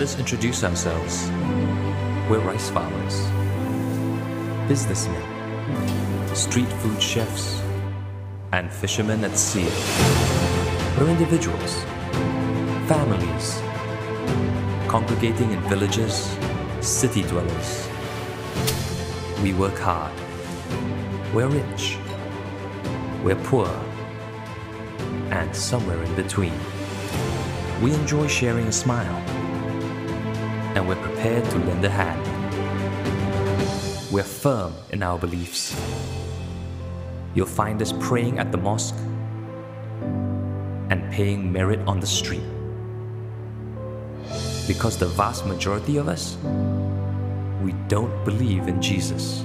Let us introduce ourselves. We're rice farmers, businessmen, street food chefs, and fishermen at sea. We're individuals, families, congregating in villages, city dwellers. We work hard. We're rich. We're poor. And somewhere in between. We enjoy sharing a smile. And we're prepared to lend a hand. We're firm in our beliefs. You'll find us praying at the mosque and paying merit on the street. Because the vast majority of us, we don't believe in Jesus.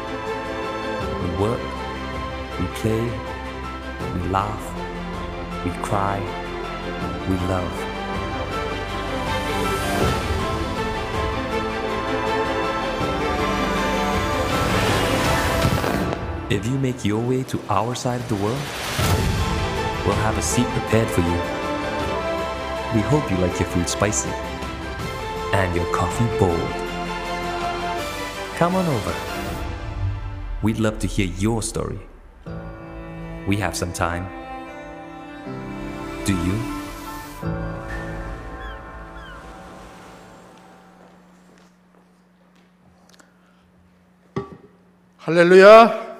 We work, we play, we laugh, we cry, we love. If you make your way to our side of the world, we'll have a seat prepared for you. We hope you like your food spicy and your coffee bold. Come on over. We'd love to hear your story. We have some time. Do you? 할렐루야.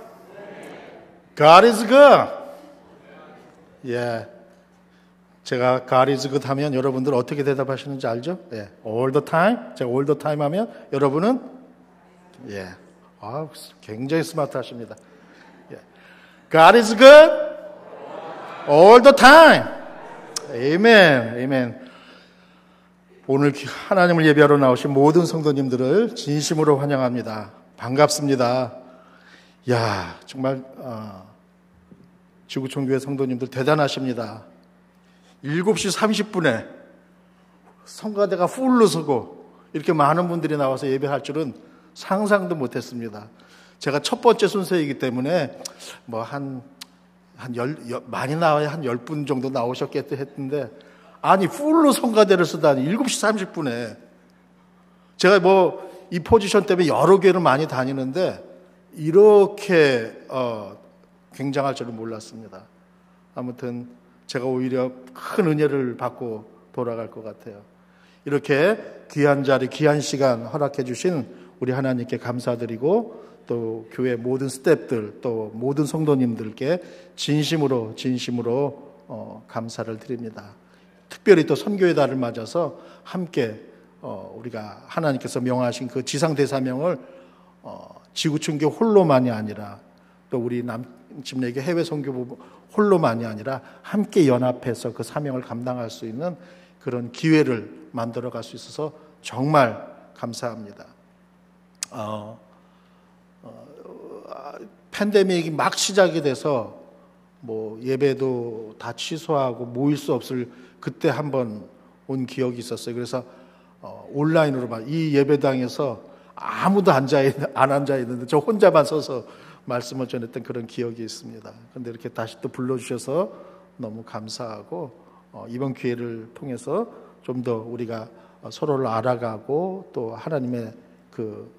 God is good. 예. 제가 God is good 하면 여러분들 어떻게 대답하시는지 알죠? 예. All the time. 제가 all the time 하면 여러분은 예. 아, 굉장히 스마트하십니다. 예. God is good. All the time. 아멘. 아멘. 오늘 하나님을 예배하러 나오신 모든 성도님들을 진심으로 환영합니다. 반갑습니다. 야, 정말 어, 지구촌 교회 성도님들 대단하십니다. 7시 30분에 성가대가 풀로 서고 이렇게 많은 분들이 나와서 예배할 줄은 상상도 못했습니다. 제가 첫 번째 순서이기 때문에 뭐 한 한 열, 많이 나와야 한 10분 정도 나오셨겠다 했는데 아니 풀로 성가대를 쓰다니 7시 30분에 제가 뭐 이 포지션 때문에 여러 교회를 많이 다니는데 이렇게 어, 굉장할 줄은 몰랐습니다. 아무튼 제가 오히려 큰 은혜를 받고 돌아갈 것 같아요. 이렇게 귀한 자리, 귀한 시간 허락해 주신 우리 하나님께 감사드리고 또 교회 모든 스탭들 또 모든 성도님들께 진심으로 진심으로 어, 감사를 드립니다. 특별히 또 선교의 달을 맞아서 함께 어, 우리가 하나님께서 명하신 그 지상 대사명을 어, 지구촌교 홀로만이 아니라 또 우리 남침내교 해외 선교부 홀로만이 아니라 함께 연합해서 그 사명을 감당할 수 있는 그런 기회를 만들어 갈 수 있어서 정말 감사합니다. 어, 어, 팬데믹이 막 시작이 돼서 뭐 예배도 다 취소하고 모일 수 없을 그때 한번 온 기억이 있었어요. 그래서 어, 온라인으로만 이 예배당에서 아무도 앉아 있, 안 앉아 있는데 저 혼자만 서서 말씀을 전했던 그런 기억이 있습니다. 그런데 이렇게 다시 또 불러주셔서 너무 감사하고 어, 이번 기회를 통해서 좀 더 우리가 서로를 알아가고 또 하나님의 그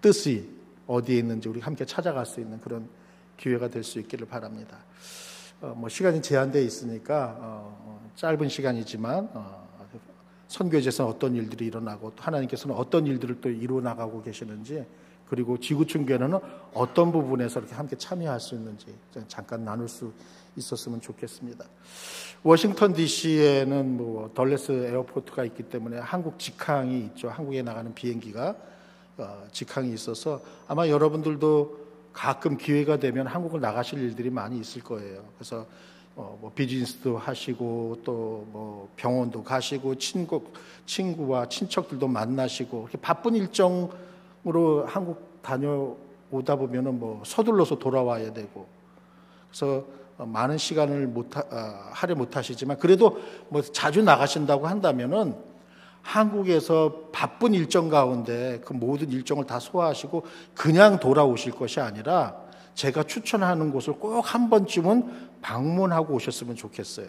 뜻이 어디에 있는지 우리 함께 찾아갈 수 있는 그런 기회가 될 수 있기를 바랍니다. 어, 뭐 시간이 제한되어 있으니까 어, 짧은 시간이지만 어, 선교제에서 어떤 일들이 일어나고 또 하나님께서는 어떤 일들을 또 이루어 나가고 계시는지 그리고 지구촌 교회는 어떤 부분에서 이렇게 함께 참여할 수 있는지 잠깐 나눌 수 있었으면 좋겠습니다. 워싱턴 D.C.에는 뭐 덜레스 에어포트가 있기 때문에 한국 직항이 있죠. 한국에 나가는 비행기가 어, 직항이 있어서 아마 여러분들도 가끔 기회가 되면 한국을 나가실 일들이 많이 있을 거예요. 그래서 어, 뭐 비즈니스도 하시고 또 뭐 병원도 가시고 친구 친구와 친척들도 만나시고 이렇게 바쁜 일정으로 한국 다녀오다 보면은 뭐 서둘러서 돌아와야 되고 그래서 많은 시간을 못 하, 아, 할애 못 하시지만 그래도 뭐 자주 나가신다고 한다면은 한국에서 바쁜 일정 가운데 그 모든 일정을 다 소화하시고 그냥 돌아오실 것이 아니라 제가 추천하는 곳을 꼭 한 번쯤은 방문하고 오셨으면 좋겠어요.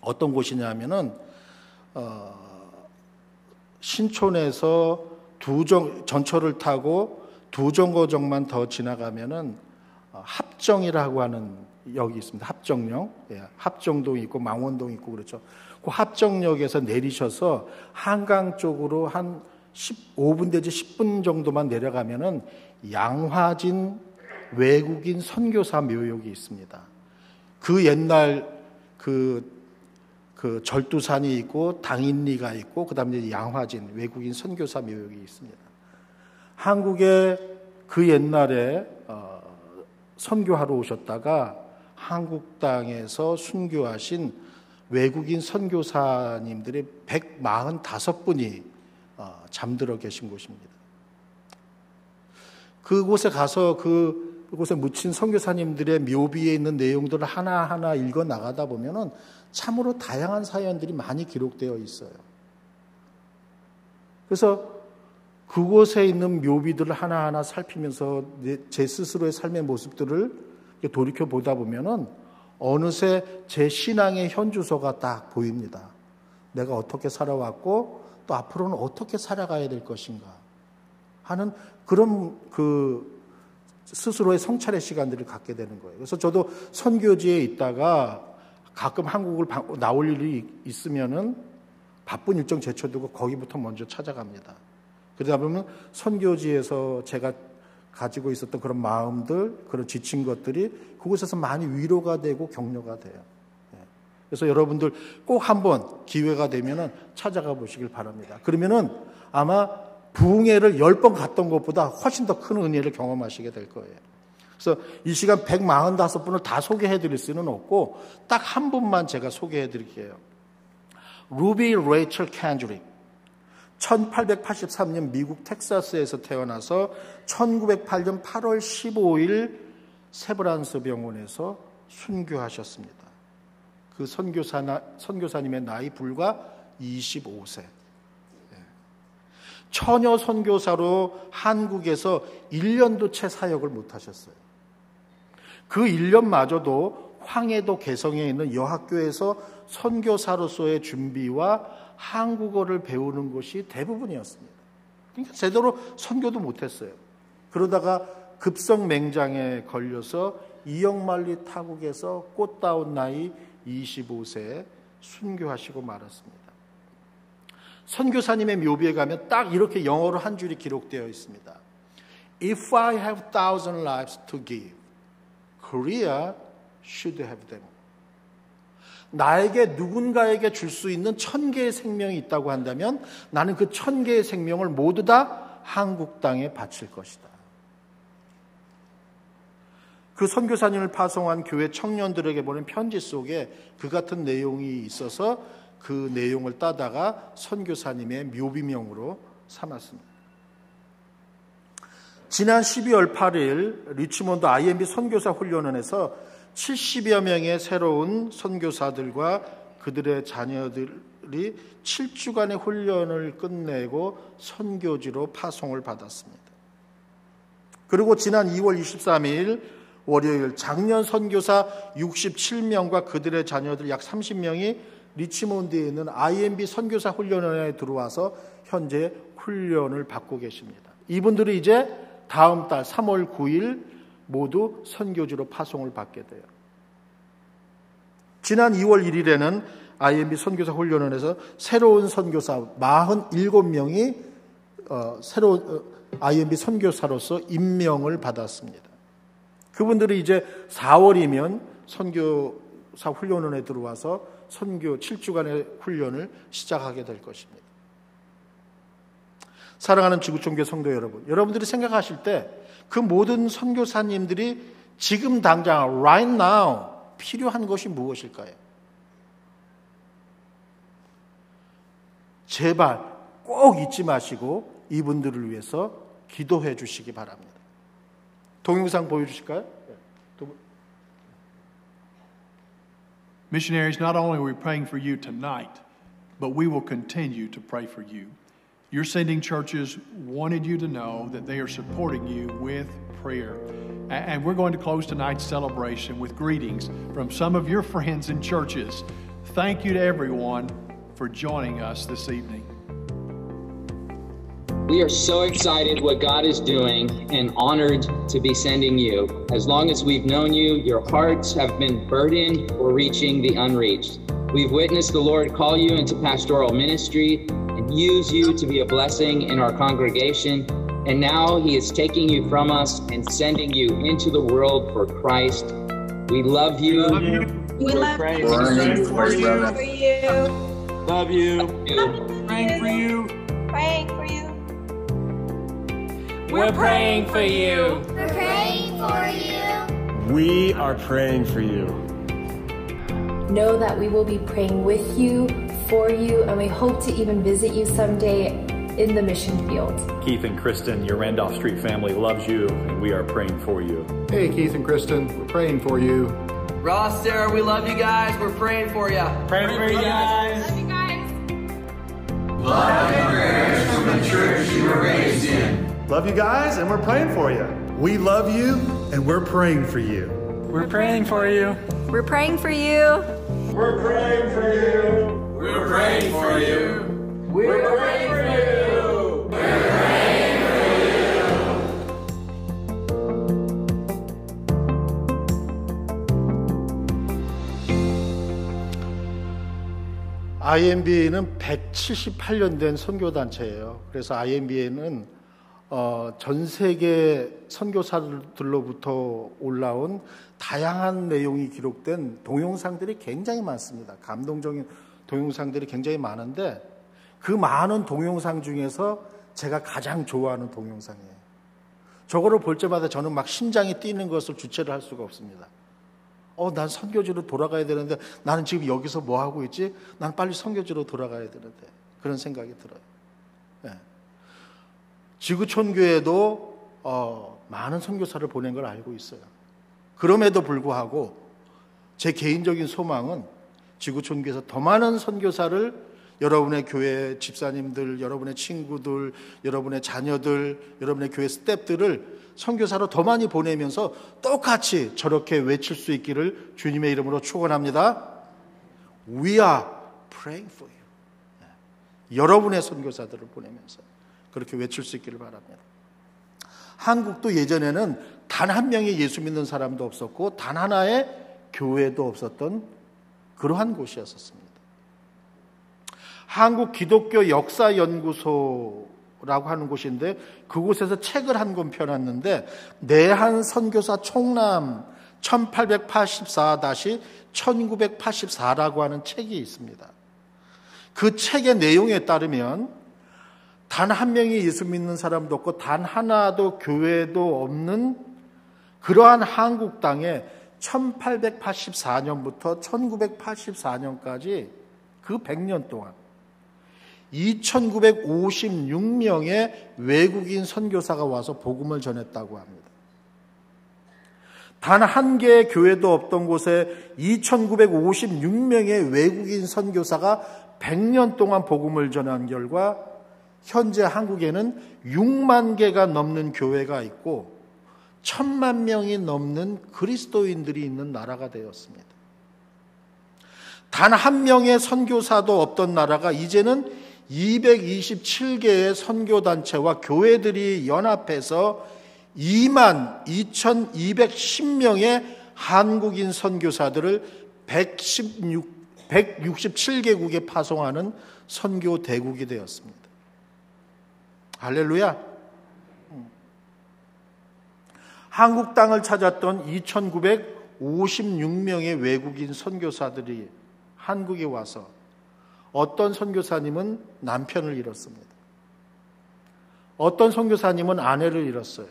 어떤 곳이냐면은 어, 신촌에서 두 정 전철을 타고 두 정거장만 더 지나가면은 어, 합정이라고 하는 역이 있습니다. 합정역, 예, 합정동 있고 망원동 있고 그렇죠. 그 합정역에서 내리셔서 한강 쪽으로 한 15분 내지 10분 정도만 내려가면은 양화진 외국인 선교사 묘역이 있습니다. 그 옛날 그, 그 절두산이 있고 당인리가 있고 그 다음에 양화진 외국인 선교사 묘역이 있습니다. 한국에 그 옛날에 어, 선교하러 오셨다가 한국 땅에서 순교하신 외국인 선교사님들이 145분이 어, 잠들어 계신 곳입니다. 그곳에 가서 그 그곳에 묻힌 선교사님들의 묘비에 있는 내용들을 하나하나 읽어 나가다 보면은 참으로 다양한 사연들이 많이 기록되어 있어요. 그래서 그곳에 있는 묘비들을 하나하나 살피면서 제 스스로의 삶의 모습들을 돌이켜 보다 보면은 어느새 제 신앙의 현주소가 딱 보입니다. 내가 어떻게 살아왔고 또 앞으로는 어떻게 살아가야 될 것인가 하는 그런 그 스스로의 성찰의 시간들을 갖게 되는 거예요. 그래서 저도 선교지에 있다가 가끔 한국을 나올 일이 있으면은 바쁜 일정 제쳐두고 거기부터 먼저 찾아갑니다. 그러다 보면 선교지에서 제가 가지고 있었던 그런 마음들, 그런 지친 것들이 그곳에서 많이 위로가 되고 격려가 돼요. 예. 그래서 여러분들 꼭 한번 기회가 되면은 찾아가 보시길 바랍니다. 그러면은 아마 부흥회를 열 번 갔던 것보다 훨씬 더 큰 은혜를 경험하시게 될 거예요. 그래서 이 시간 145분을 다 소개해 드릴 수는 없고 딱 한 분만 제가 소개해 드릴게요. 루비 레이첼 캔드릭. 1883년 미국 텍사스에서 태어나서 1908년 8월 15일 세브란스 병원에서 순교하셨습니다. 그 선교사, 선교사님의 나이 불과 25세. 처녀 선교사로 한국에서 1년도 채 사역을 못 하셨어요. 그 1년마저도 황해도 개성에 있는 여학교에서 선교사로서의 준비와 한국어를 배우는 것이 대부분이었습니다. 그러니까 제대로 선교도 못했어요. 그러다가 급성 맹장에 걸려서 이영만리 타국에서 꽃다운 나이 25세에 순교하시고 말았습니다. 선교사님의 묘비에 가면 딱 이렇게 영어로 한 줄이 기록되어 있습니다. If I have thousand lives to give, Korea should have them. 나에게 누군가에게 줄 수 있는 천 개의 생명이 있다고 한다면 나는 그 천 개의 생명을 모두 다 한국 땅에 바칠 것이다. 그 선교사님을 파송한 교회 청년들에게 보낸 편지 속에 그 같은 내용이 있어서 그 내용을 따다가 선교사님의 묘비명으로 삼았습니다. 지난 12월 8일 리치몬드 IMB 선교사 훈련원에서 70여 명의 새로운 선교사들과 그들의 자녀들이 7주간의 훈련을 끝내고 선교지로 파송을 받았습니다. 그리고 지난 2월 23일 월요일 작년 선교사 67명과 그들의 자녀들 약 30명이 리치몬드에 있는 IMB 선교사 훈련원에 들어와서 현재 훈련을 받고 계십니다. 이분들이 이제 다음 달 3월 9일 모두 선교지로 파송을 받게 돼요. 지난 2월 1일에는 IMB 선교사 훈련원에서 새로운 선교사 47명이 어, 새로운 어, IMB 선교사로서 임명을 받았습니다. 그분들이 이제 4월이면 선교사 훈련원에 들어와서 선교 7주간의 훈련을 시작하게 될 것입니다. 사랑하는 지구촌교 성도 여러분, 여러분들이 생각하실 때 그 모든 선교사님들이 지금 당장 right now 필요한 것이 무엇일까요? 제발 꼭 잊지 마시고 이분들을 위해서 기도해 주시기 바랍니다. 동영상 보여 주실까요? Missionaries, not only are we praying for you tonight, but we will continue to pray for you. Your sending churches wanted you to know that they are supporting you with prayer. And we're going to close tonight's celebration with greetings from some of your friends and churches. Thank you to everyone for joining us this evening. We are so excited what God is doing and honored to be sending you. As long as we've known you, your hearts have been burdened for reaching the unreached. We've witnessed the Lord call you into pastoral ministry use you to be a blessing in our congregation. And now He is taking you from us and sending you into the world for Christ. We love you. We Love you. We love you. Praying for you. Love you. Praying for you. Praying for you. We're praying for you. We're praying for you. We are praying for you. Know that we will be praying with you, for you, and we hope to even visit you someday in the mission field. Keith and Kristen, your Randolph Street family loves you, and we are praying for you. Hey, Keith and Kristen, we're praying for you. Ross, Sarah, we love you guys. We're praying for you. Praying for you guys. Love you guys. Love and prayers from the church you were raised in. Love you guys, and we're praying for you. We love you, and we're praying for you. We're praying for you. We're praying for you. We're praying for you. We're praying for you. We're praying for you. We're praying IMBA는 178년 된 선교단체예요. 그래서 IMBA는 어, 전 세계 선교사들로부터 올라온 다양한 내용이 기록된 동영상들이 굉장히 많습니다. 감동적인 동영상들이 굉장히 많은데 그 많은 동영상 중에서 제가 가장 좋아하는 동영상이에요. 저거를 볼 때마다 저는 막 심장이 뛰는 것을 주체를 할 수가 없습니다. 어, 난 선교지로 돌아가야 되는데 나는 지금 여기서 뭐 하고 있지? 난 빨리 선교지로 돌아가야 되는데 그런 생각이 들어요. 네. 지구촌 교회도 어, 많은 선교사를 보낸 걸 알고 있어요. 그럼에도 불구하고 제 개인적인 소망은 지구촌 교회에서 더 많은 선교사를 여러분의 교회 집사님들, 여러분의 친구들, 여러분의 자녀들, 여러분의 교회 스탭들을 선교사로 더 많이 보내면서 똑같이 저렇게 외칠 수 있기를 주님의 이름으로 축원합니다. We are praying for you. 네. 여러분의 선교사들을 보내면서 그렇게 외칠 수 있기를 바랍니다. 한국도 예전에는 단 한 명의 예수 믿는 사람도 없었고 단 하나의 교회도 없었던 그러한 곳이었습니다. 한국 기독교 역사 연구소라고 하는 곳인데 그곳에서 책을 한 권 펴놨는데 내한 선교사 총남 1884-1984라고 하는 책이 있습니다. 그 책의 내용에 따르면 단 한 명이 예수 믿는 사람도 없고 단 하나도 교회도 없는 그러한 한국 땅에 1884년부터 1984년까지 그 100년 동안 2956명의 외국인 선교사가 와서 복음을 전했다고 합니다. 단 한 개의 교회도 없던 곳에 2956명의 외국인 선교사가 100년 동안 복음을 전한 결과 현재 한국에는 6만 개가 넘는 교회가 있고 천만 명이 넘는 그리스도인들이 있는 나라가 되었습니다. 단 한 명의 선교사도 없던 나라가 이제는 227개의 선교단체와 교회들이 연합해서 2만 2,210명의 한국인 선교사들을 116, 167개국에 파송하는 선교 대국이 되었습니다. 할렐루야. 한국 땅을 찾았던 2,956명의 외국인 선교사들이 한국에 와서 어떤 선교사님은 남편을 잃었습니다. 어떤 선교사님은 아내를 잃었어요.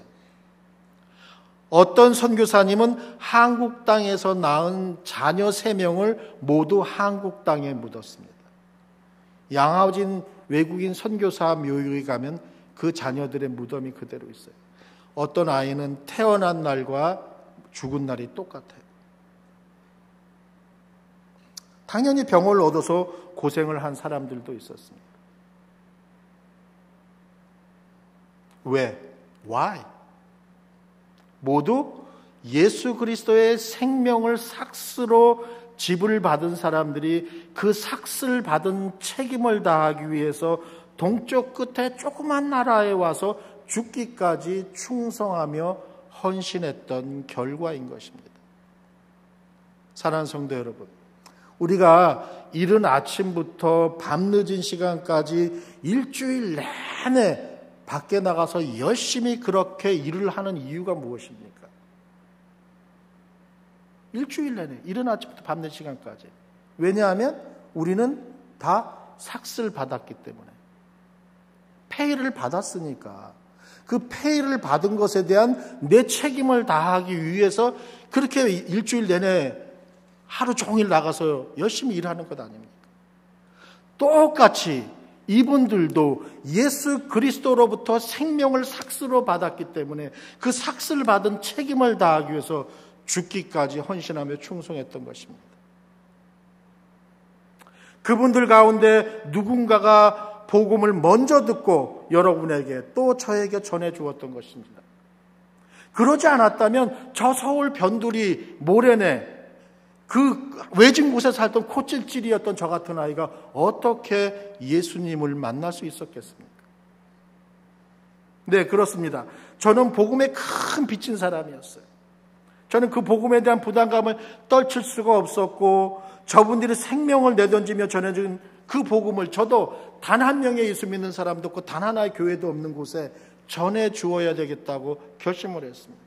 어떤 선교사님은 한국 땅에서 낳은 자녀 세 명을 모두 한국 땅에 묻었습니다. 양아진 외국인 선교사 묘역에 가면 그 자녀들의 무덤이 그대로 있어요. 어떤 아이는 태어난 날과 죽은 날이 똑같아요. 당연히 병을 얻어서 고생을 한 사람들도 있었습니다. 왜? Why? 모두 예수 그리스도의 생명을 삭스로 지불 받은 사람들이 그 삭스를 받은 책임을 다하기 위해서 동쪽 끝에 조그만 나라에 와서 죽기까지 충성하며 헌신했던 결과인 것입니다. 사랑하는 성도 여러분, 우리가 이른 아침부터 밤늦은 시간까지 일주일 내내 밖에 나가서 열심히 그렇게 일을 하는 이유가 무엇입니까? 일주일 내내 이른 아침부터 밤늦은 시간까지. 왜냐하면 우리는 다 삭슬 받았기 때문에. 페이를 받았으니까. 그 페이를 받은 것에 대한 내 책임을 다하기 위해서 그렇게 일주일 내내 하루 종일 나가서 열심히 일하는 것 아닙니까? 똑같이 이분들도 예수 그리스도로부터 생명을 삭스로 받았기 때문에 그 삭스를 받은 책임을 다하기 위해서 죽기까지 헌신하며 충성했던 것입니다. 그분들 가운데 누군가가 복음을 먼저 듣고 여러분에게 또 저에게 전해 주었던 것입니다. 그러지 않았다면 저 서울 변두리 모래내 그 외진 곳에 살던 코찔찔이었던 저 같은 아이가 어떻게 예수님을 만날 수 있었겠습니까? 네, 그렇습니다. 저는 복음에 큰 빚진 사람이었어요. 저는 그 복음에 대한 부담감을 떨칠 수가 없었고 저분들이 생명을 내던지며 전해준 그 복음을 저도 단 한 명의 예수 믿는 사람도 없고 단 하나의 교회도 없는 곳에 전해 주어야 되겠다고 결심을 했습니다.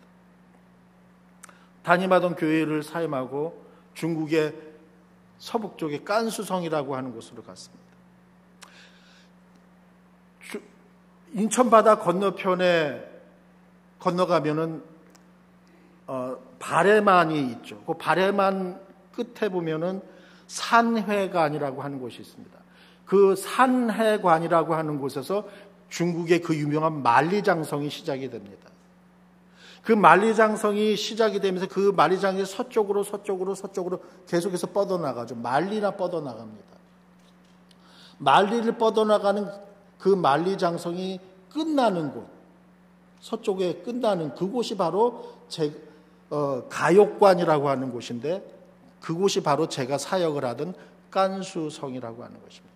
담임하던 교회를 사임하고 중국의 서북 쪽의 깐수성이라고 하는 곳으로 갔습니다. 인천 바다 건너편에 건너가면은 어, 바레만이 있죠. 그 바레만 끝에 보면은 산회관이라고 하는 곳이 있습니다. 그 산해관이라고 하는 곳에서 중국의 그 유명한 만리장성이 시작이 됩니다. 그 만리장성이 시작이 되면서 그 만리장이 서쪽으로 서쪽으로 서쪽으로 계속해서 뻗어나가죠. 만리나 뻗어나갑니다. 만리를 뻗어나가는 그 만리장성이 끝나는 곳, 서쪽에 끝나는 그곳이 바로 제, 어, 가욕관이라고 하는 곳인데 그곳이 바로 제가 사역을 하던 깐수성이라고 하는 것입니다.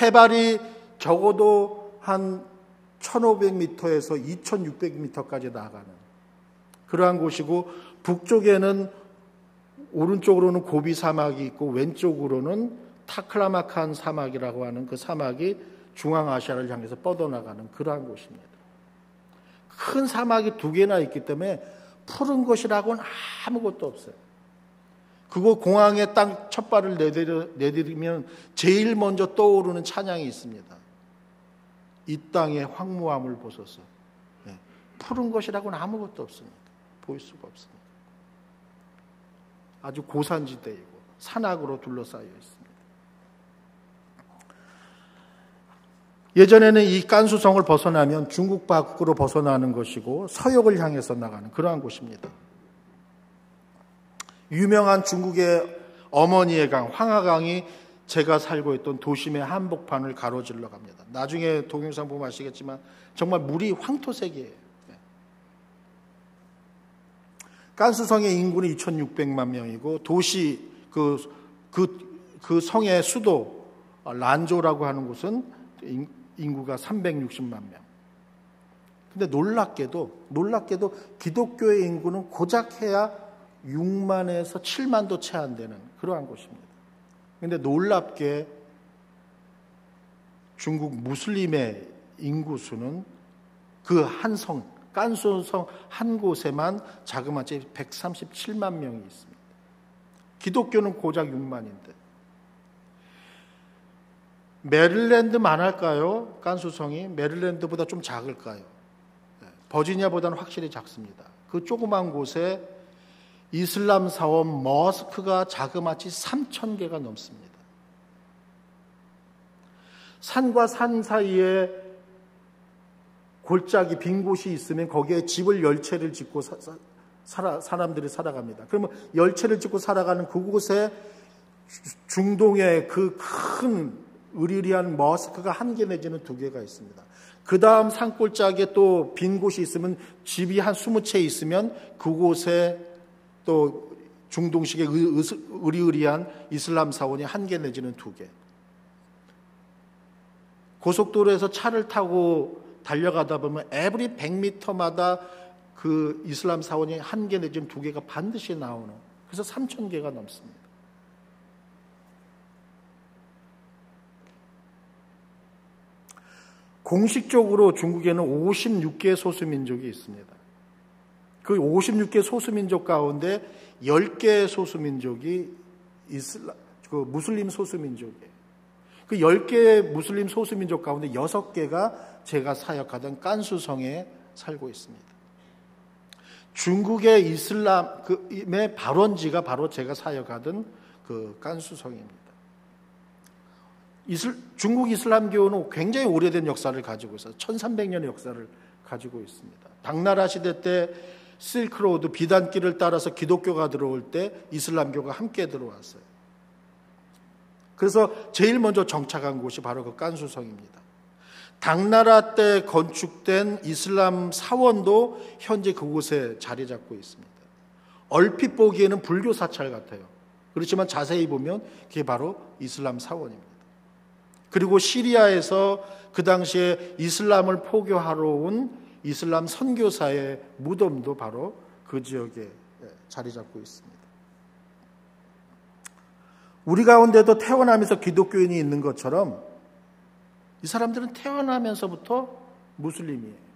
해발이 적어도 한 1500m에서 2600m까지 나가는 그러한 곳이고 북쪽에는 오른쪽으로는 고비 사막이 있고 왼쪽으로는 타클라마칸 사막이라고 하는 그 사막이 중앙아시아를 향해서 뻗어나가는 그러한 곳입니다. 큰 사막이 두 개나 있기 때문에 푸른 곳이라고는 아무것도 없어요. 그거 공항에 땅 첫 발을 내디려, 내디리면 제일 먼저 떠오르는 찬양이 있습니다. 이 땅의 황무함을 보소서. 네. 푸른 것이라고는 아무것도 없습니다. 보일 수가 없습니다. 아주 고산지대이고 산악으로 둘러싸여 있습니다. 예전에는 이 깐수성을 벗어나면 중국 밖으로 벗어나는 것이고 서역을 향해서 나가는 그러한 곳입니다. 유명한 중국의 어머니의 강, 황하강이 제가 살고 있던 도심의 한복판을 가로질러 갑니다. 나중에 동영상 보면 아시겠지만 정말 물이 황토색이에요. 네. 깐수성의 인구는 2,600만 명이고 도시 그, 그, 그 성의 수도 란조라고 하는 곳은 인구가 360만 명. 근데 놀랍게도 놀랍게도 기독교의 인구는 고작 해야 6만에서 7만도 채 안 되는 그러한 곳입니다. 근데 놀랍게 중국 무슬림의 인구수는 그 한 성, 깐수성 한 곳에만 자그마치 137만 명이 있습니다. 기독교는 고작 6만인데. 메릴랜드만 할까요? 깐수성이 메릴랜드보다 좀 작을까요? 네, 버지니아보다는 확실히 작습니다. 그 조그만 곳에 이슬람 사원 머스크가 자그마치 3천 개가 넘습니다. 산과 산 사이에 골짜기 빈 곳이 있으면 거기에 집을 열 채를 짓고 사, 사, 사람들이 살아갑니다. 그러면 열 채를 짓고 살아가는 그곳에 중동의 그큰 의리리한 머스크가 한 개 내지는 두 개가 있습니다. 그 다음 산골짜기에 또 빈 곳이 있으면 집이 한 스무 채 있으면 그곳에 또 중동식의 의리의리한 이슬람 사원이 한 개 내지는 두 개. 고속도로에서 차를 타고 달려가다 보면 에브리 100m마다 그 이슬람 사원이 한 개 내지는 두 개가 반드시 나오는 그래서 3천 개가 넘습니다. 공식적으로 중국에는 56개 소수민족이 있습니다. 그 56개 소수민족 가운데 10개 소수민족이 이슬람, 그 무슬림 소수민족이에요. 그 10개 무슬림 소수민족 가운데 6개가 제가 사역하던 깐수성에 살고 있습니다. 중국의 이슬람의 발원지가 바로 제가 사역하던 그 깐수성입니다. 이슬, 중국 이슬람교는 굉장히 오래된 역사를 가지고 있어요. 1300년의 역사를 가지고 있습니다. 당나라 시대 때 실크로드 비단길을 따라서 기독교가 들어올 때 이슬람교가 함께 들어왔어요. 그래서 제일 먼저 정착한 곳이 바로 그 깐수성입니다. 당나라 때 건축된 이슬람 사원도 현재 그곳에 자리 잡고 있습니다. 얼핏 보기에는 불교 사찰 같아요. 그렇지만 자세히 보면 그게 바로 이슬람 사원입니다. 그리고 시리아에서 그 당시에 이슬람을 포교하러 온 이슬람 선교사의 무덤도 바로 그 지역에 자리 잡고 있습니다. 우리 가운데도 태어나면서 기독교인이 있는 것처럼 이 사람들은 태어나면서부터 무슬림이에요.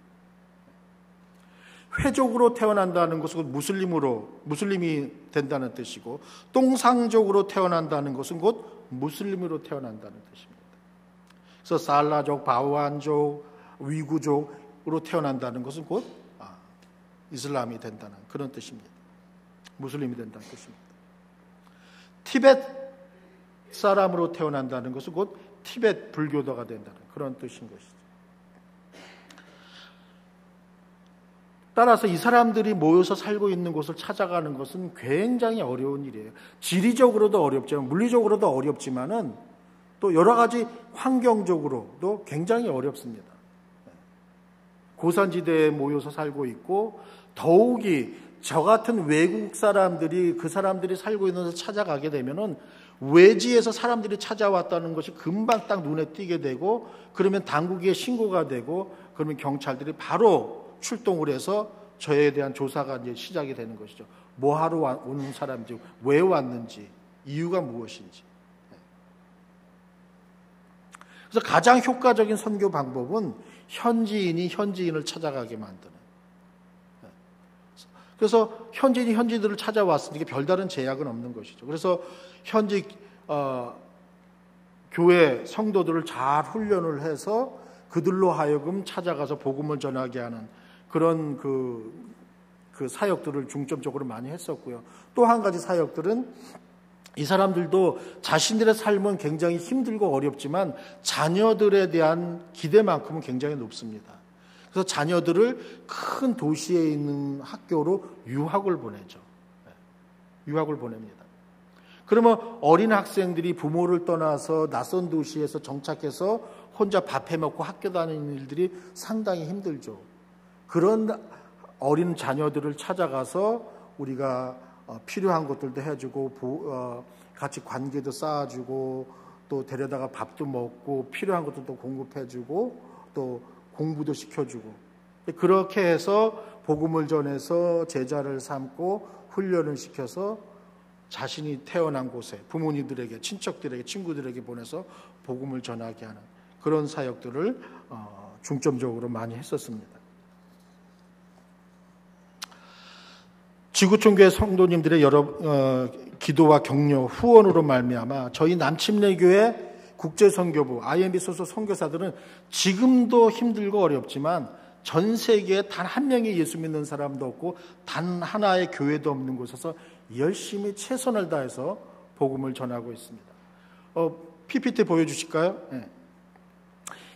회족으로 태어난다는 것은 무슬림으로 무슬림이 된다는 뜻이고 똥상족으로 태어난다는 것은 곧 무슬림으로 태어난다는 뜻입니다. 그래서 살라족, 바우안족, 위구족 으로 태어난다는 것은 곧 아, 이슬람이 된다는 그런 뜻입니다. 무슬림이 된다는 뜻입니다. 티벳 사람으로 태어난다는 것은 곧 티벳 불교도가 된다는 그런 뜻인 것이죠. 따라서 이 사람들이 모여서 살고 있는 곳을 찾아가는 것은 굉장히 어려운 일이에요. 지리적으로도 어렵지만 물리적으로도 어렵지만은 또 여러 가지 환경적으로도 굉장히 어렵습니다. 고산지대에 모여서 살고 있고 더욱이 저 같은 외국 사람들이 그 사람들이 살고 있는 데서 찾아가게 되면은 외지에서 사람들이 찾아왔다는 것이 금방 딱 눈에 띄게 되고 그러면 당국에 신고가 되고 그러면 경찰들이 바로 출동을 해서 저에 대한 조사가 이제 시작이 되는 것이죠. 뭐 하러 오는 사람인지, 왜 왔는지, 이유가 무엇인지. 그래서 가장 효과적인 선교 방법은 현지인이 현지인을 찾아가게 만드는. 그래서 현지인이 현지들을 찾아왔으니까 별다른 제약은 없는 것이죠. 그래서 현지 어, 교회 성도들을 잘 훈련을 해서 그들로 하여금 찾아가서 복음을 전하게 하는 그런 그, 그 사역들을 중점적으로 많이 했었고요. 또 한 가지 사역들은 이 사람들도 자신들의 삶은 굉장히 힘들고 어렵지만 자녀들에 대한 기대만큼은 굉장히 높습니다. 그래서 자녀들을 큰 도시에 있는 학교로 유학을 보내죠. 네. 유학을 보냅니다. 그러면 어린 학생들이 부모를 떠나서 낯선 도시에서 정착해서 혼자 밥 해 먹고 학교 다니는 일들이 상당히 힘들죠. 그런 어린 자녀들을 찾아가서 우리가 어, 필요한 것들도 해주고 어, 같이 관계도 쌓아주고 또 데려다가 밥도 먹고 필요한 것들도 공급해주고 또 공부도 시켜주고 그렇게 해서 복음을 전해서 제자를 삼고 훈련을 시켜서 자신이 태어난 곳에 부모님들에게 친척들에게 친구들에게 보내서 복음을 전하게 하는 그런 사역들을 어, 중점적으로 많이 했었습니다. 지구촌교회 성도님들의 여러 어, 기도와 격려, 후원으로 말미암아 저희 남침내교회 국제선교부 IMB 소속 선교사들은 지금도 힘들고 어렵지만 전 세계에 단 한 명의 예수 믿는 사람도 없고 단 하나의 교회도 없는 곳에서 열심히 최선을 다해서 복음을 전하고 있습니다. 어, PPT 보여주실까요? 네.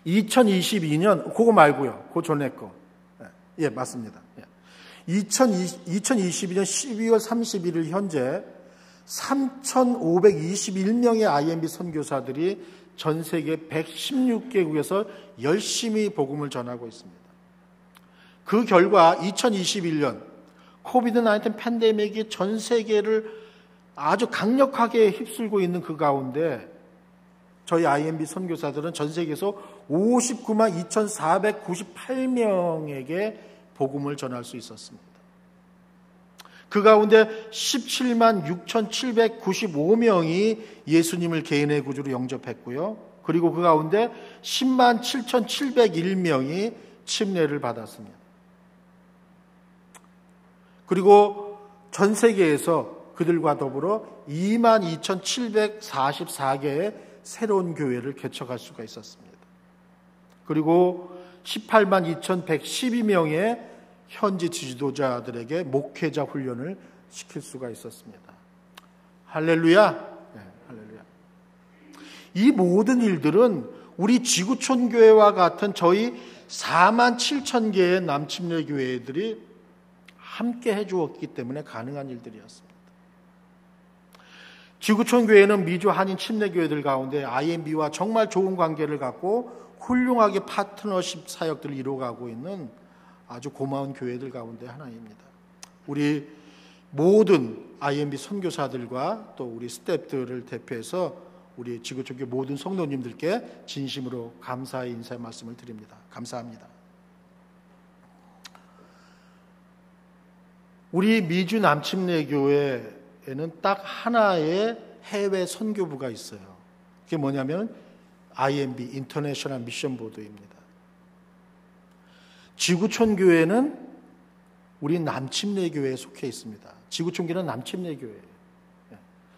2022년 그거 말고요. 그 전에 거. 예, 예 맞습니다. 예. 2020, 2022년 12월 31일 현재 3,521명의 IMB 선교사들이 전 세계 116개국에서 열심히 복음을 전하고 있습니다. 그 결과 2021년 코비드 19 팬데믹이 전 세계를 아주 강력하게 휩쓸고 있는 그 가운데 저희 IMB 선교사들은 전 세계에서 59만 2,498명에게 복음을 전할 수 있었습니다. 그 가운데 17만 6,795명이 예수님을 개인의 구주로 영접했고요. 그리고 그 가운데 10만 7,701명이 침례를 받았습니다. 그리고 전 세계에서 그들과 더불어 2만 2,744개의 새로운 교회를 개척할 수가 있었습니다. 그리고 18만 2,112명의 현지 지도자들에게 목회자 훈련을 시킬 수가 있었습니다. 할렐루야. 네, 할렐루야. 이 모든 일들은 우리 지구촌 교회와 같은 저희 4만 7천 개의 남침례 교회들이 함께 해주었기 때문에 가능한 일들이었습니다. 지구촌 교회는 미주 한인 침례 교회들 가운데 IMB와 정말 좋은 관계를 갖고 훌륭하게 파트너십 사역들을 이루어가고 있는 아주 고마운 교회들 가운데 하나입니다. 우리 모든 IMB 선교사들과 또 우리 스탭들을 대표해서 우리 지구촌교 모든 성도님들께 진심으로 감사의 인사의 말씀을 드립니다. 감사합니다. 우리 미주 남침내 교회에는 딱 하나의 해외 선교부가 있어요. 그게 뭐냐면 IMB 인터내셔널 미션 보드입니다. 지구촌 교회는 우리 남침내 교회에 속해 있습니다. 지구촌 교회는 남침내 교회예요. 예.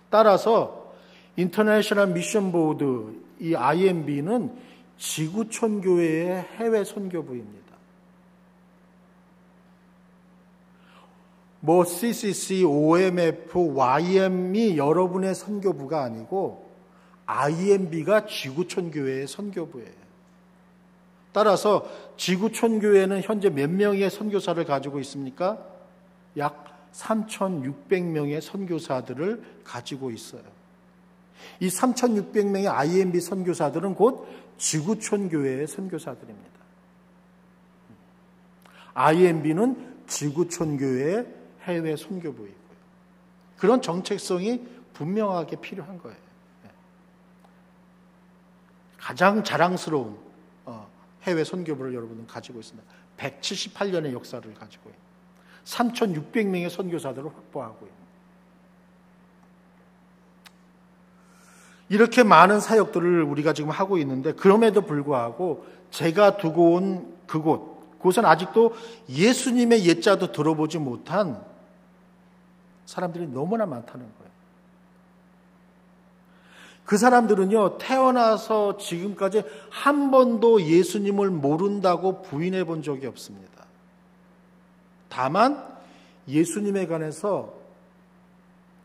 따라서 International Mission Board 이 IMB는 지구촌 교회의 해외 선교부입니다. 뭐 CCC, OMF, YWAM이 여러분의 선교부가 아니고 IMB가 지구촌 교회의 선교부예요. 따라서 지구촌 교회는 현재 몇 명의 선교사를 가지고 있습니까? 약 3,600명의 선교사들을 가지고 있어요. 이 3,600명의 IMB 선교사들은 곧 지구촌 교회의 선교사들입니다. IMB는 지구촌 교회의 해외 선교부이고요. 그런 정책성이 분명하게 필요한 거예요. 네. 가장 자랑스러운 어, 해외 선교부를 여러분은 가지고 있습니다. 178년의 역사를 가지고 있는 3,600명의 선교사들을 확보하고 있는 이렇게 많은 사역들을 우리가 지금 하고 있는데 그럼에도 불구하고 제가 두고 온 그곳 그곳은 아직도 예수님의 옛자도 들어보지 못한 사람들이 너무나 많다는 거예요. 그 사람들은요, 태어나서 지금까지 한 번도 예수님을 모른다고 부인해 본 적이 없습니다. 다만 예수님에 관해서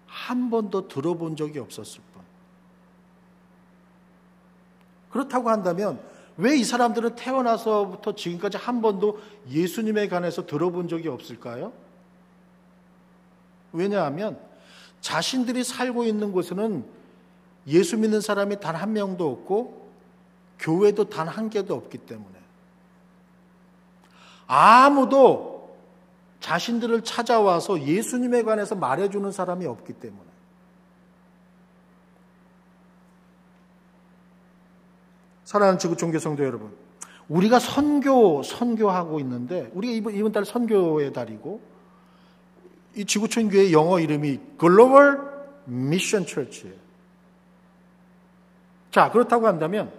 한 번도 들어본 적이 없었을 뿐. 그렇다고 한다면 왜 이 사람들은 태어나서부터 지금까지 한 번도 예수님에 관해서 들어본 적이 없을까요? 왜냐하면 자신들이 살고 있는 곳에는 예수 믿는 사람이 단 한 명도 없고 교회도 단 한 개도 없기 때문에 아무도 자신들을 찾아와서 예수님에 관해서 말해주는 사람이 없기 때문에 사랑하는 지구촌 교 성도 여러분 우리가 선교 선교하고 있는데 우리가 이번, 이번 달 선교의 달이고 이 지구촌 교회 영어 이름이 글로벌 미션 철치예요. 자, 그렇다고 한다면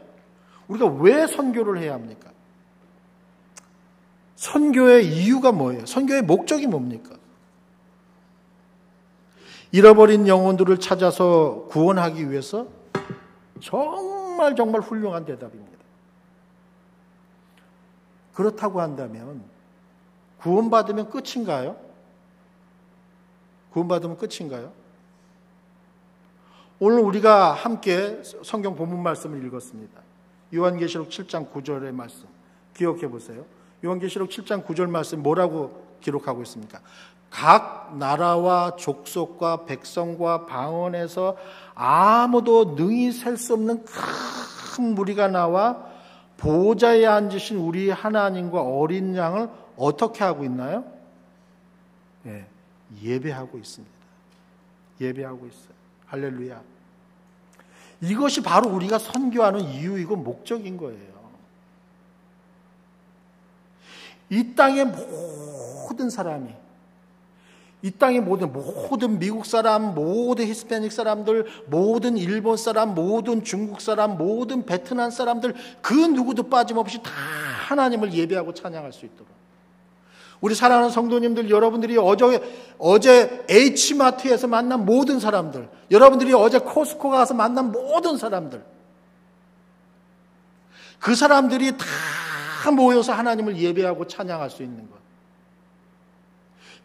우리가 왜 선교를 해야 합니까? 선교의 이유가 뭐예요? 선교의 목적이 뭡니까? 잃어버린 영혼들을 찾아서 구원하기 위해서 정말 정말 훌륭한 대답입니다. 그렇다고 한다면 구원받으면 끝인가요? 구원받으면 끝인가요? 오늘 우리가 함께 성경 본문 말씀을 읽었습니다. 요한계시록 7장 9절의 말씀 기억해 보세요. 요한계시록 7장 9절 말씀 뭐라고 기록하고 있습니까? 각 나라와 족속과 백성과 방언에서 아무도 능히 셀 수 없는 큰 무리가 나와 보좌에 앉으신 우리 하나님과 어린 양을 어떻게 하고 있나요? 예, 예배하고 있습니다. 예배하고 있어요. 할렐루야. 이것이 바로 우리가 선교하는 이유이고 목적인 거예요. 이 땅의 모든 사람이 이 땅의 모든 모든 미국 사람, 모든 히스패닉 사람들, 모든 일본 사람, 모든 중국 사람, 모든 베트남 사람들 그 누구도 빠짐없이 다 하나님을 예배하고 찬양할 수 있도록 우리 사랑하는 성도님들 여러분들이 어제 어제 H마트에서 만난 모든 사람들, 여러분들이 어제 코스코 가서 만난 모든 사람들 그 사람들이 다 모여서 하나님을 예배하고 찬양할 수 있는 것.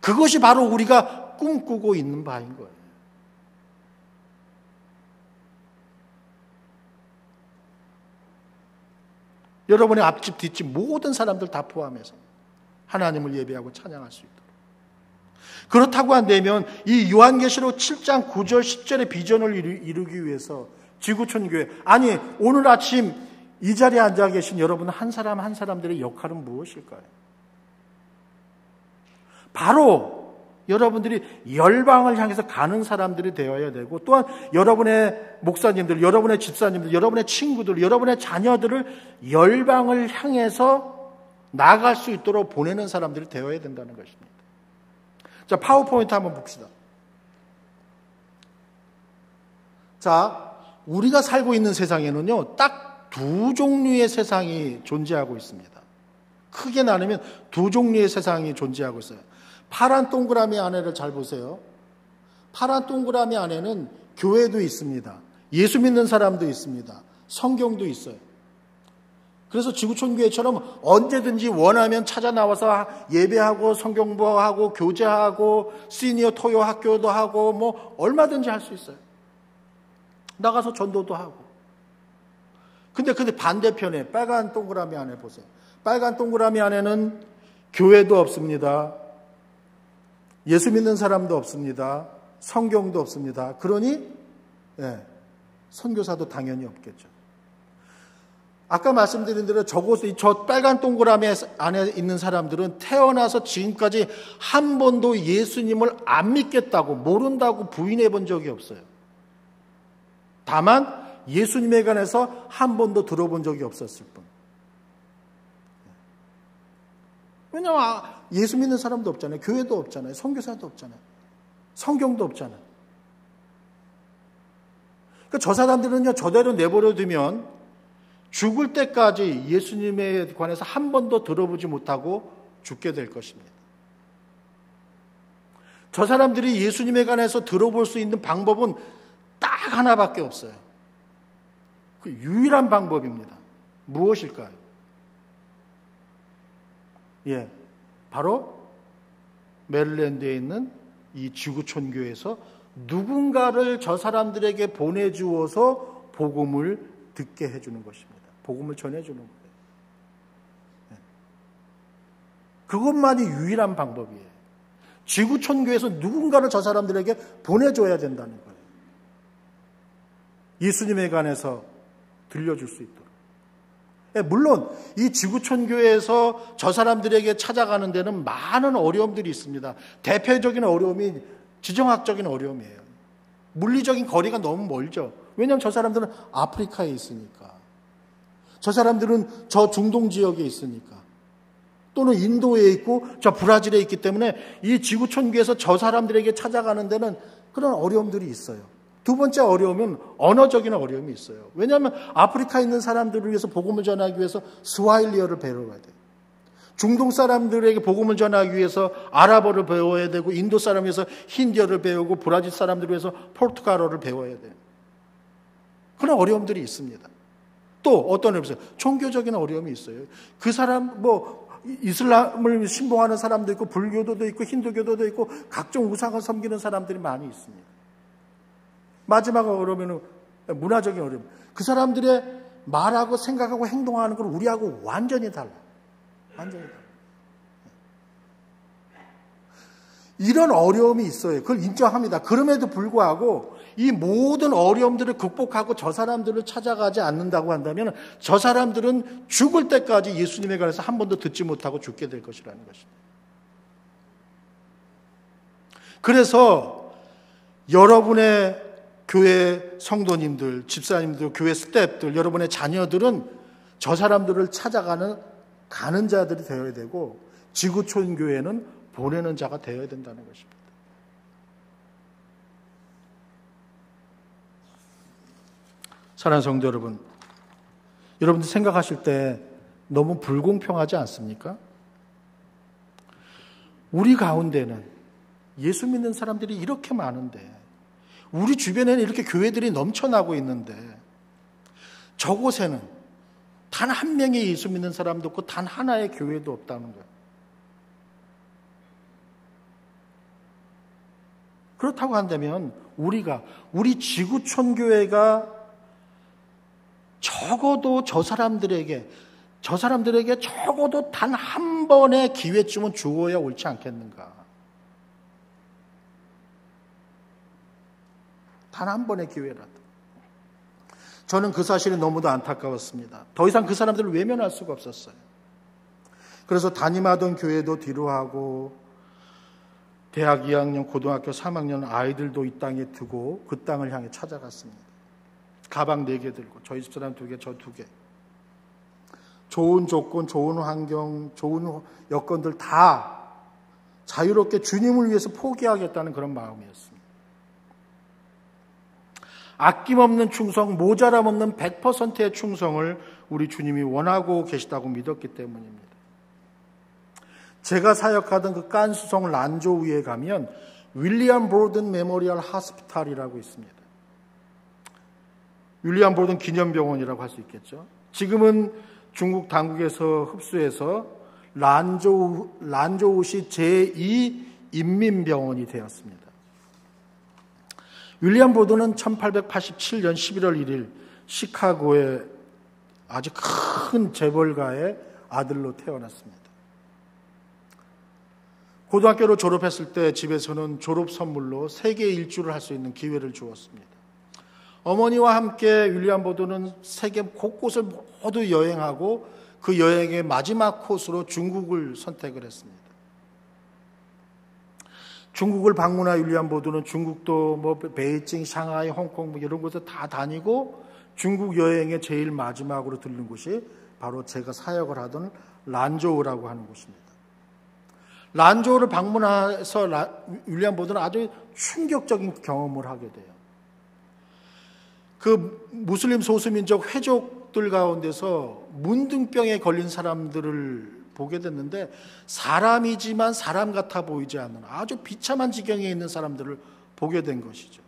그것이 바로 우리가 꿈꾸고 있는 바인 거예요. 여러분의 앞집, 뒷집 모든 사람들 다 포함해서 하나님을 예배하고 찬양할 수 있도록. 그렇다고 한다면 이 요한계시록 7장 9절 10절의 비전을 이루기 위해서 지구촌 교회 아니 오늘 아침 이 자리에 앉아 계신 여러분 한 사람 한 사람들의 역할은 무엇일까요? 바로 여러분들이 열방을 향해서 가는 사람들이 되어야 되고 또한 여러분의 목사님들, 여러분의 집사님들, 여러분의 친구들, 여러분의 자녀들을 열방을 향해서 나갈 수 있도록 보내는 사람들이 되어야 된다는 것입니다. 자, 파워포인트 한번 봅시다. 자, 우리가 살고 있는 세상에는요, 딱 두 종류의 세상이 존재하고 있습니다. 크게 나누면 두 종류의 세상이 존재하고 있어요. 파란 동그라미 안에를 잘 보세요. 파란 동그라미 안에는 교회도 있습니다. 예수 믿는 사람도 있습니다. 성경도 있어요. 그래서 지구촌 교회처럼 언제든지 원하면 찾아 나와서 예배하고 성경부하고 교제하고 시니어 토요 학교도 하고 뭐 얼마든지 할 수 있어요. 나가서 전도도 하고. 근데 근데 반대편에 빨간 동그라미 안에 보세요. 빨간 동그라미 안에는 교회도 없습니다. 예수 믿는 사람도 없습니다. 성경도 없습니다. 그러니 예, 선교사도 당연히 없겠죠. 아까 말씀드린 대로 저곳에 저 빨간 동그라미 안에 있는 사람들은 태어나서 지금까지 한 번도 예수님을 안 믿겠다고 모른다고 부인해 본 적이 없어요. 다만 예수님에 관해서 한 번도 들어본 적이 없었을 뿐. 왜냐하면 아, 예수 믿는 사람도 없잖아요. 교회도 없잖아요. 성교사도 없잖아요. 성경도 없잖아요. 그러니까 저 사람들은요, 저대로 내버려 두면 죽을 때까지 예수님에 관해서 한 번도 들어보지 못하고 죽게 될 것입니다. 저 사람들이 예수님에 관해서 들어볼 수 있는 방법은 딱 하나밖에 없어요. 그 유일한 방법입니다. 무엇일까요? 예, 바로 메릴랜드에 있는 이 지구촌 교회에서 누군가를 저 사람들에게 보내주어서 복음을 듣게 해주는 것입니다. 복음을 전해주는 거예요. 예. 그것만이 유일한 방법이에요. 지구촌 교회에서 누군가를 저 사람들에게 보내줘야 된다는 거예요. 예수님에 관해서 들려줄 수 있도록. 예, 물론 이 지구촌 교회에서 저 사람들에게 찾아가는 데는 많은 어려움들이 있습니다. 대표적인 어려움이 지정학적인 어려움이에요. 물리적인 거리가 너무 멀죠. 왜냐하면 저 사람들은 아프리카에 있으니까. 저 사람들은 저 중동 지역에 있으니까. 또는 인도에 있고 저 브라질에 있기 때문에 이 지구촌 교회에서 저 사람들에게 찾아가는 데는 그런 어려움들이 있어요. 두 번째 어려움은 언어적인 어려움이 있어요. 왜냐하면 아프리카에 있는 사람들을 위해서 복음을 전하기 위해서 스와일리어를 배워야 돼요. 중동 사람들에게 복음을 전하기 위해서 아랍어를 배워야 되고 인도 사람 위해서 힌디어를 배우고 브라질 사람들을 위해서 포르투갈어를 배워야 돼요. 그런 어려움들이 있습니다. 또 어떤 있어요? 종교적인 어려움이 있어요. 그 사람 뭐 이슬람을 신봉하는 사람도 있고 불교도도 있고 힌두교도도 있고 각종 우상을 섬기는 사람들이 많이 있습니다. 마지막 어려움은 문화적인 어려움. 그 사람들의 말하고 생각하고 행동하는 건 우리하고 완전히 달라. 완전히 달라. 이런 어려움이 있어요. 그걸 인정합니다. 그럼에도 불구하고 이 모든 어려움들을 극복하고 저 사람들을 찾아가지 않는다고 한다면 저 사람들은 죽을 때까지 예수님에 관해서 한 번도 듣지 못하고 죽게 될 것이라는 것입니다. 그래서 여러분의 교회 성도님들, 집사님들, 교회 스태프들, 여러분의 자녀들은 저 사람들을 찾아가는 가는 자들이 되어야 되고 지구촌 교회는 보내는 자가 되어야 된다는 것입니다. 사랑하는 성도 여러분, 여러분들 생각하실 때 너무 불공평하지 않습니까? 우리 가운데는 예수 믿는 사람들이 이렇게 많은데, 우리 주변에는 이렇게 교회들이 넘쳐나고 있는데, 저곳에는 단 한 명의 예수 믿는 사람도 없고, 단 하나의 교회도 없다는 거예요. 그렇다고 한다면, 우리가, 우리 지구촌 교회가 적어도 저 사람들에게 저 사람들에게 적어도 단 한 번의 기회쯤은 주어야 옳지 않겠는가? 단 한 번의 기회라도. 저는 그 사실이 너무도 안타까웠습니다. 더 이상 그 사람들을 외면할 수가 없었어요. 그래서 담임하던 교회도 뒤로 하고 대학 2학년, 고등학교 3학년 아이들도 이 땅에 두고 그 땅을 향해 찾아갔습니다. 가방 4개 들고 저희 집사람 2개, 저 2개. 좋은 조건, 좋은 환경, 좋은 여건들 다 자유롭게 주님을 위해서 포기하겠다는 그런 마음이었습니다. 아낌없는 충성, 모자람 없는 100%의 충성을 우리 주님이 원하고 계시다고 믿었기 때문입니다. 제가 사역하던 그 깐수성 란조 위에 가면 윌리엄 보든 Memorial Hospital이라고 있습니다. 윌리엄 보든 기념병원이라고 할 수 있겠죠. 지금은 중국 당국에서 흡수해서 란조우, 란조우시 제2 인민병원이 되었습니다. 윌리엄 보든은 1887년 11월 1일 시카고의 아주 큰 재벌가의 아들로 태어났습니다. 고등학교를 졸업했을 때 집에서는 졸업 선물로 세계 일주를 할 수 있는 기회를 주었습니다. 어머니와 함께 윌리엄 보드는 세계 곳곳을 모두 여행하고 그 여행의 마지막 코스로 중국을 선택을 했습니다. 중국을 방문한 윌리엄 보드는 중국도 뭐 베이징, 샹하이, 홍콩 뭐 이런 곳을 다 다니고 중국 여행의 제일 마지막으로 들른 곳이 바로 제가 사역을 하던 란조우라고 하는 곳입니다. 란조우를 방문해서 윌리엄 보드는 아주 충격적인 경험을 하게 돼요. 그 무슬림 소수민족 회족들 가운데서 문둥병에 걸린 사람들을 보게 됐는데 사람이지만 사람 같아 보이지 않는 아주 비참한 지경에 있는 사람들을 보게 된 것이죠.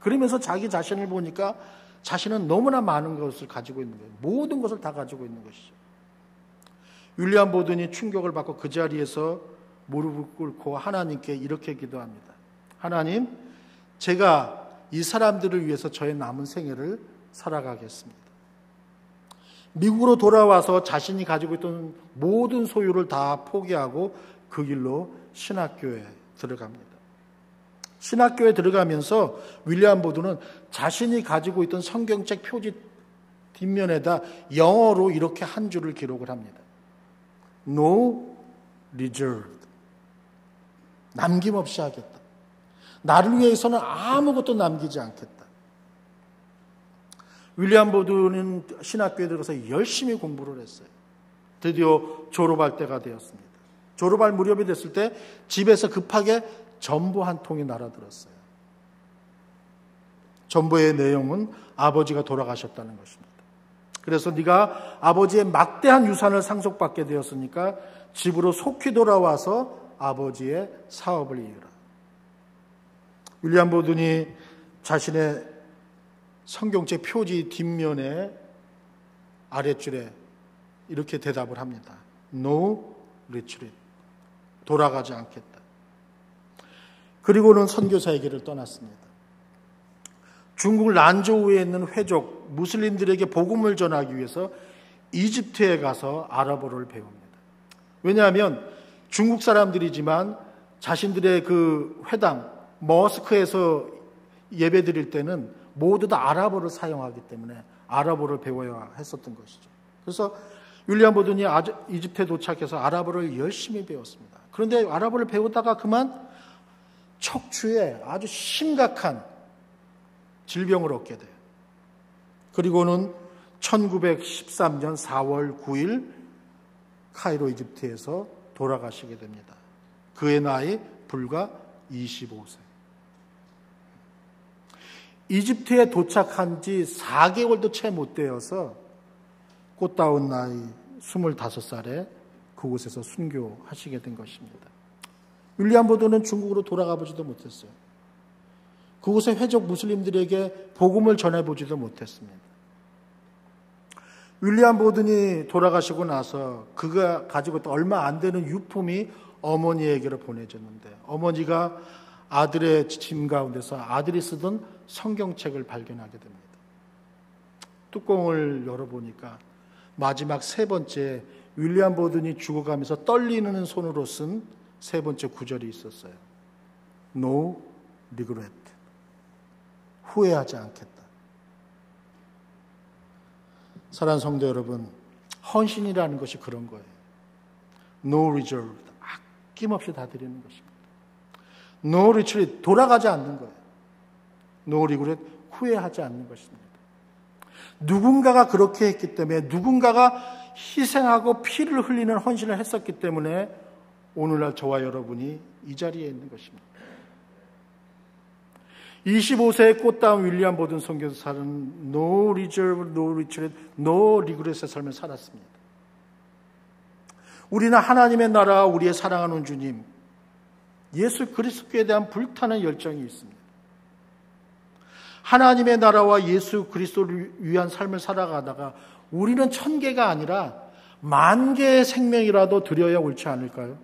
그러면서 자기 자신을 보니까 자신은 너무나 많은 것을 가지고 있는 거예요. 모든 것을 다 가지고 있는 것이죠. 윌리엄 보든이 충격을 받고 그 자리에서 무릎을 꿇고 하나님께 이렇게 기도합니다. 하나님, 제가 이 사람들을 위해서 저의 남은 생애를 살아가겠습니다. 미국으로 돌아와서 자신이 가지고 있던 모든 소유를 다 포기하고 그 길로 신학교에 들어갑니다. 신학교에 들어가면서 윌리엄 보드는 자신이 가지고 있던 성경책 표지 뒷면에다 영어로 이렇게 한 줄을 기록을 합니다. No reserved. 남김없이 하겠다. 나를 위해서는 아무것도 남기지 않겠다. 윌리엄 보드는 신학교에 들어가서 열심히 공부를 했어요. 드디어 졸업할 때가 되었습니다. 졸업할 무렵이 됐을 때 집에서 급하게 전보 한 통이 날아들었어요. 전보의 내용은 아버지가 돌아가셨다는 것입니다. 그래서 네가 아버지의 막대한 유산을 상속받게 되었으니까 집으로 속히 돌아와서 아버지의 사업을 이으라. 윌리엄 보든이 자신의 성경책 표지 뒷면에 아랫줄에 이렇게 대답을 합니다. No retreat. 돌아가지 않겠다. 그리고는 선교사에게를 떠났습니다. 중국 란조우에 있는 회족 무슬림들에게 복음을 전하기 위해서 이집트에 가서 아랍어를 배웁니다. 왜냐하면 중국 사람들이지만 자신들의 그 회당 머스크에서 예배 드릴 때는 모두 다 아랍어를 사용하기 때문에 아랍어를 배워야 했었던 것이죠. 그래서 윌리엄 보든이 이집트에 도착해서 아랍어를 열심히 배웠습니다. 그런데 아랍어를 배우다가 그만 척추에 아주 심각한 질병을 얻게 돼요. 그리고는 1913년 4월 9일 카이로 이집트에서 돌아가시게 됩니다. 그의 나이 불과 25세. 이집트에 도착한 지 4개월도 채 못 되어서 꽃다운 나이 25살에 그곳에서 순교하시게 된 것입니다. 윌리엄 보드는 중국으로 돌아가 보지도 못했어요. 그곳의 회족 무슬림들에게 복음을 전해보지도 못했습니다. 윌리엄 보든이 돌아가시고 나서 그가 가지고 있던 얼마 안 되는 유품이 어머니에게로 보내졌는데 어머니가 아들의 짐 가운데서 아들이 쓰던 성경책을 발견하게 됩니다. 뚜껑을 열어보니까 마지막 세 번째 윌리엄 보든이 죽어가면서 떨리는 손으로 쓴 세 번째 구절이 있었어요. No regret. 후회하지 않겠다. 사랑 성도 여러분, 헌신이라는 것이 그런 거예요. No reserve. 아낌없이 다 드리는 것입니다. No retreat. 돌아가지 않는 거예요. No regret. 후회하지 않는 것입니다. 누군가가 그렇게 했기 때문에 누군가가 희생하고 피를 흘리는 헌신을 했었기 때문에 오늘날 저와 여러분이 이 자리에 있는 것입니다. 25세의 꽃다운 윌리엄 보든 선교사는 no reserve, no retreat, no regret의 삶을 살았습니다. 우리는 하나님의 나라, 우리의 사랑하는 주님, 예수 그리스도에 대한 불타는 열정이 있습니다. 하나님의 나라와 예수 그리스도를 위한 삶을 살아가다가 우리는 천 개가 아니라 만 개의 생명이라도 드려야 옳지 않을까요?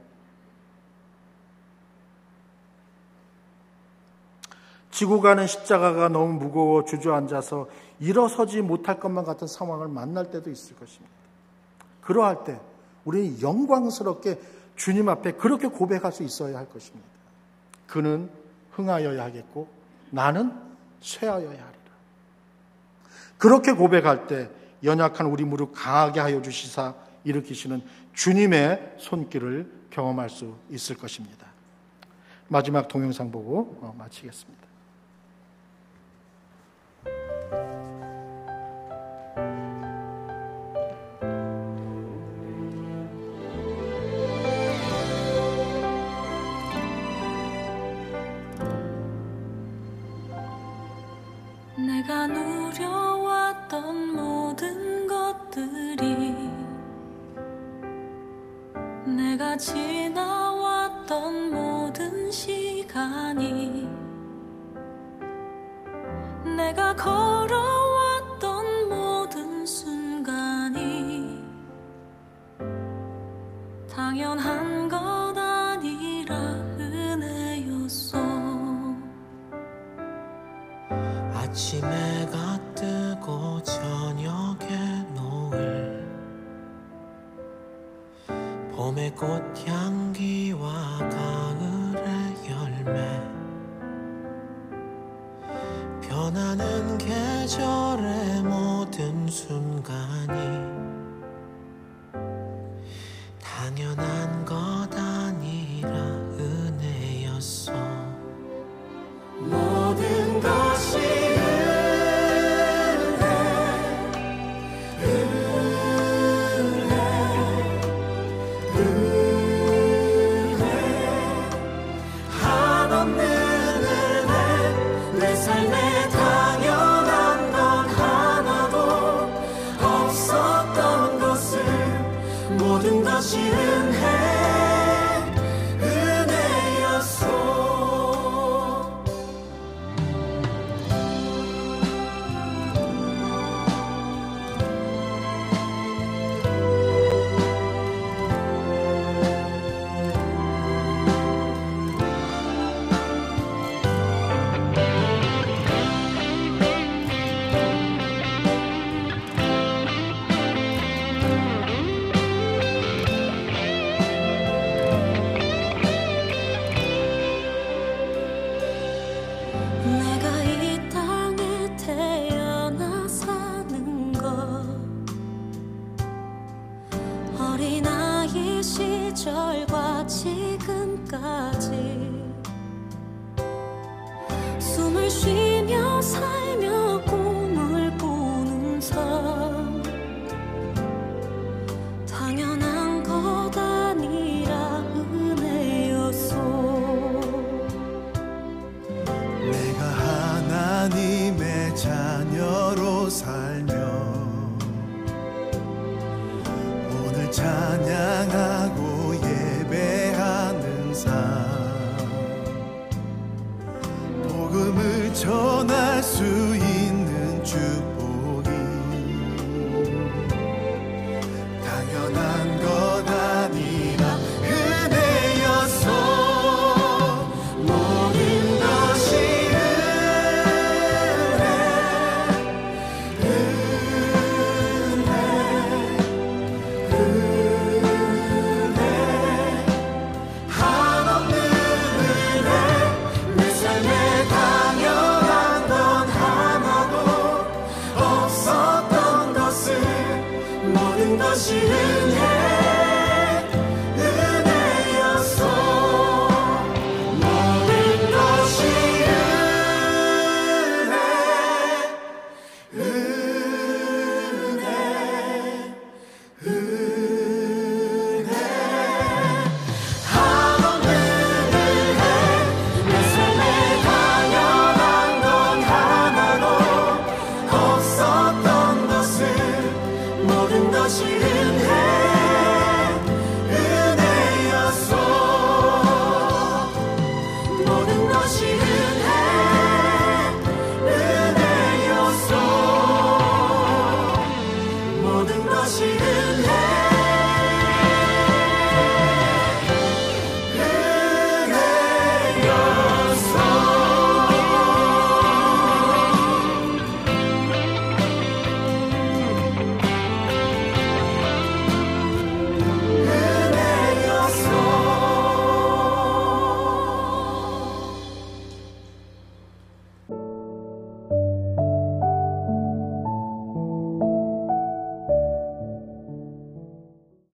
지고 가는 십자가가 너무 무거워 주저앉아서 일어서지 못할 것만 같은 상황을 만날 때도 있을 것입니다. 그러할 때 우리는 영광스럽게 주님 앞에 그렇게 고백할 수 있어야 할 것입니다. 그는 흥하여야 하겠고 나는 쇠하여야 하리라. 그렇게 고백할 때 연약한 우리 무릎 강하게 하여 주시사 일으키시는 주님의 손길을 경험할 수 있을 것입니다. 마지막 동영상 보고 어, 마치겠습니다. 내가 지나왔던 모든 시간이 내가 걸